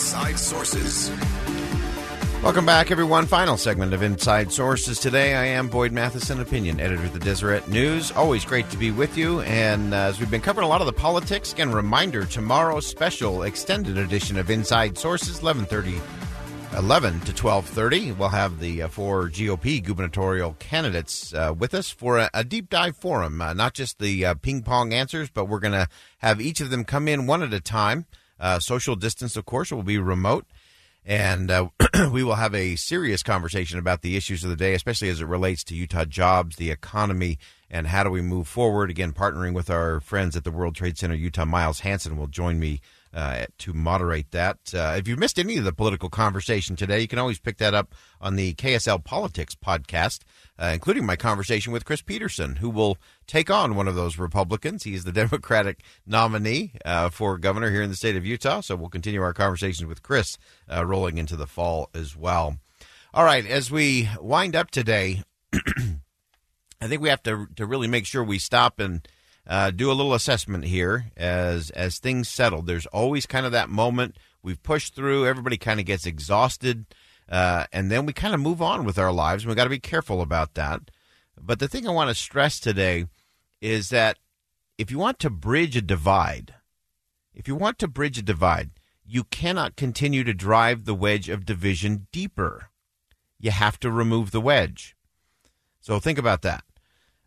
Inside Sources. Welcome back, everyone. Final segment of Inside Sources today. I am Boyd Matheson, opinion editor of the Deseret News. Always great to be with you. And uh, as we've been covering a lot of the politics, again, reminder tomorrow's special extended edition of Inside Sources, 1130 11 to 12.30 we'll have the uh, four gop gubernatorial candidates uh, with us for a, a, deep dive forum uh, not just the uh, ping pong answers but we're going to have each of them come in one at a time uh, social distance of course will be remote. And uh, we will have a serious conversation about the issues of the day especially as it relates to utah jobs the economy and how do we move forward. Again partnering with our friends at the world trade center utah miles hansen will join me uh, to moderate that. Uh, if you missed any of the political conversation today, you can always pick that up on the KSL Politics podcast, uh, including my conversation with Chris Peterson, who will take on one of those Republicans. He's the Democratic nominee uh, for governor here in the state of Utah. So we'll continue our conversations with Chris uh, rolling into the fall as well. All right, as we wind up today, I think we have to to really make sure we stop and uh, do a little assessment here as as things settle. There's always kind of that moment we've pushed through. Everybody kind of gets exhausted, uh, and then we kind of move on with our lives. We got to be careful about that. But the thing I want to stress today is that if you want to bridge a divide, if you want to bridge a divide, you cannot continue to drive the wedge of division deeper. You have to remove the wedge. So think about that.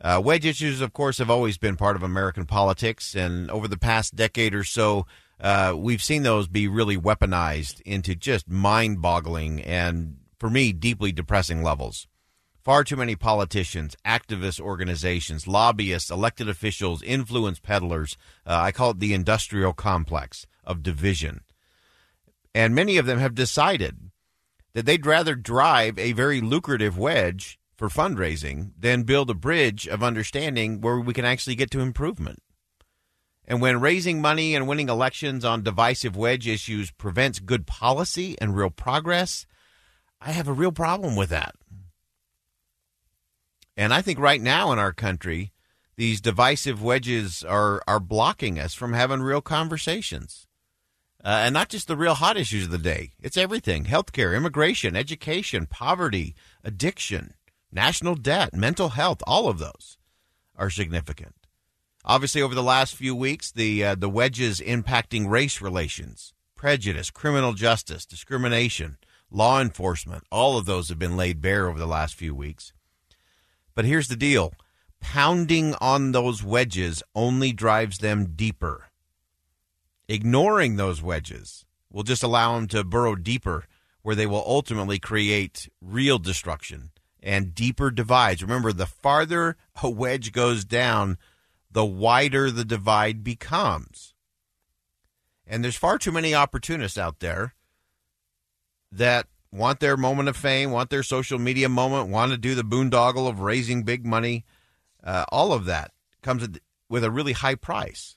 Uh, wedge issues, of course, have always been part of American politics, and over the past decade or so, uh, we've seen those be really weaponized into just mind boggling and, for me, deeply depressing levels. Far too many politicians, activist organizations, lobbyists, elected officials, influence peddlers. Uh, I call it the industrial complex of division. And many of them have decided that they'd rather drive a very lucrative wedge for fundraising than build a bridge of understanding where we can actually get to improvement. And when raising money and winning elections on divisive wedge issues prevents good policy and real progress, I have a real problem with that. And I think right now in our country, these divisive wedges are, are blocking us from having real conversations. Uh, and not just the real hot issues of the day. It's everything healthcare, immigration, education, poverty, addiction national debt, mental health, all of those are significant. Obviously, over the last few weeks, the uh, the wedges impacting race relations, prejudice, criminal justice, discrimination, law enforcement, all of those have been laid bare over the last few weeks. But here's the deal pounding on those wedges only drives them deeper. Ignoring those wedges will just allow them to burrow deeper, where they will ultimately create real destruction and deeper divides. Remember, the farther a wedge goes down, the wider the divide becomes. And there's far too many opportunists out there that want their moment of fame, want their social media moment, want to do the boondoggle of raising big money. Uh, all of that comes with a really high price.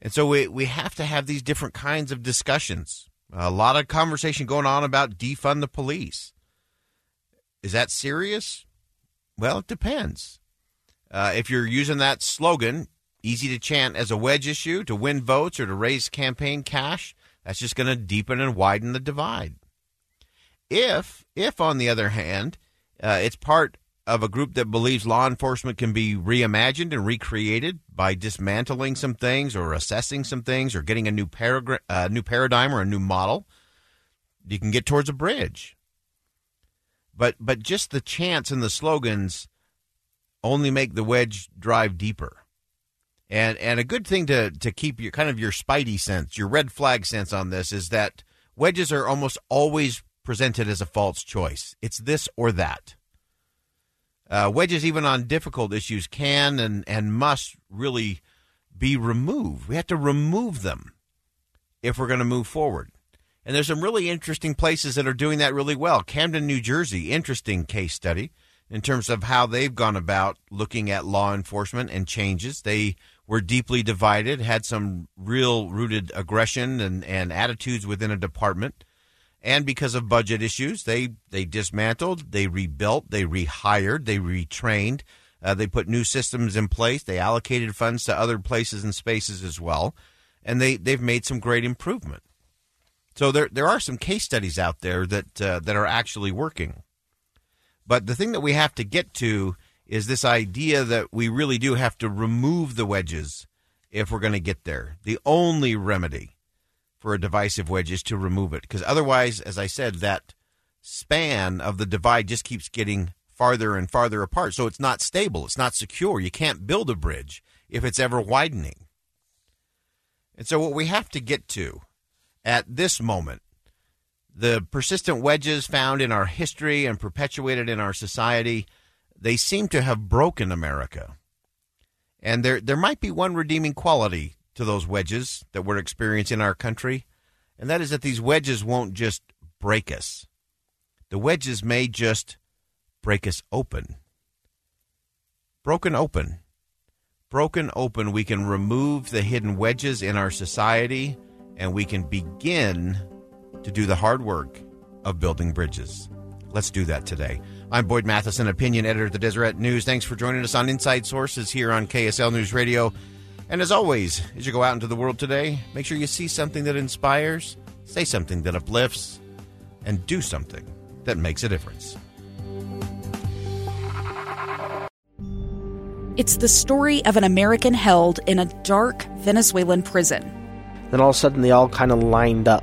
And so we, we have to have these different kinds of discussions. A lot of conversation going on about defund the police. Is that serious? Well, it depends. Uh, if you're using that slogan, easy to chant as a wedge issue to win votes or to raise campaign cash, that's just going to deepen and widen the divide. If, if on the other hand, uh, it's part of a group that believes law enforcement can be reimagined and recreated by dismantling some things or assessing some things or getting a new, paragra- uh, new paradigm or a new model, you can get towards a bridge. But but just the chants and the slogans only make the wedge drive deeper. And and a good thing to to keep your kind of your spidey sense, your red flag sense on this is that wedges are almost always presented as a false choice. It's this or that. Uh, wedges, even on difficult issues, can and and must really be removed. We have to remove them if we're going to move forward. And there's some really interesting places that are doing that really well. Camden, New Jersey, interesting case study in terms of how they've gone about looking at law enforcement and changes. They were deeply divided, had some real rooted aggression and, and attitudes within a department. And because of budget issues, they, they dismantled, they rebuilt, they rehired, they retrained, uh, they put new systems in place, they allocated funds to other places and spaces as well, and they, they've made some great improvement. So there there are some case studies out there that uh, that are actually working. But the thing that we have to get to is this idea that we really do have to remove the wedges if we're going to get there. The only remedy for a divisive wedge is to remove it because otherwise, as I said, that span of the divide just keeps getting farther and farther apart. So it's not stable, it's not secure. You can't build a bridge if it's ever widening. And so what we have to get to at this moment. The persistent wedges found in our history and perpetuated in our society, they seem to have broken America. And there, there might be one redeeming quality to those wedges that we're experiencing in our country, and that is that these wedges won't just break us. The wedges may just break us open. Broken open. Broken open, we can remove the hidden wedges in our society and we can begin to do the hard work of building bridges. Let's do that today. I'm Boyd Matheson, opinion editor of the Deseret News. Thanks for joining us on Inside Sources here on KSL News Radio. And as always, as you go out into the world today, make sure you see something that inspires, say something that uplifts, and do something that makes a difference. It's the story of an American held in a dark Venezuelan prison. Then all of a sudden, they all kind of lined up.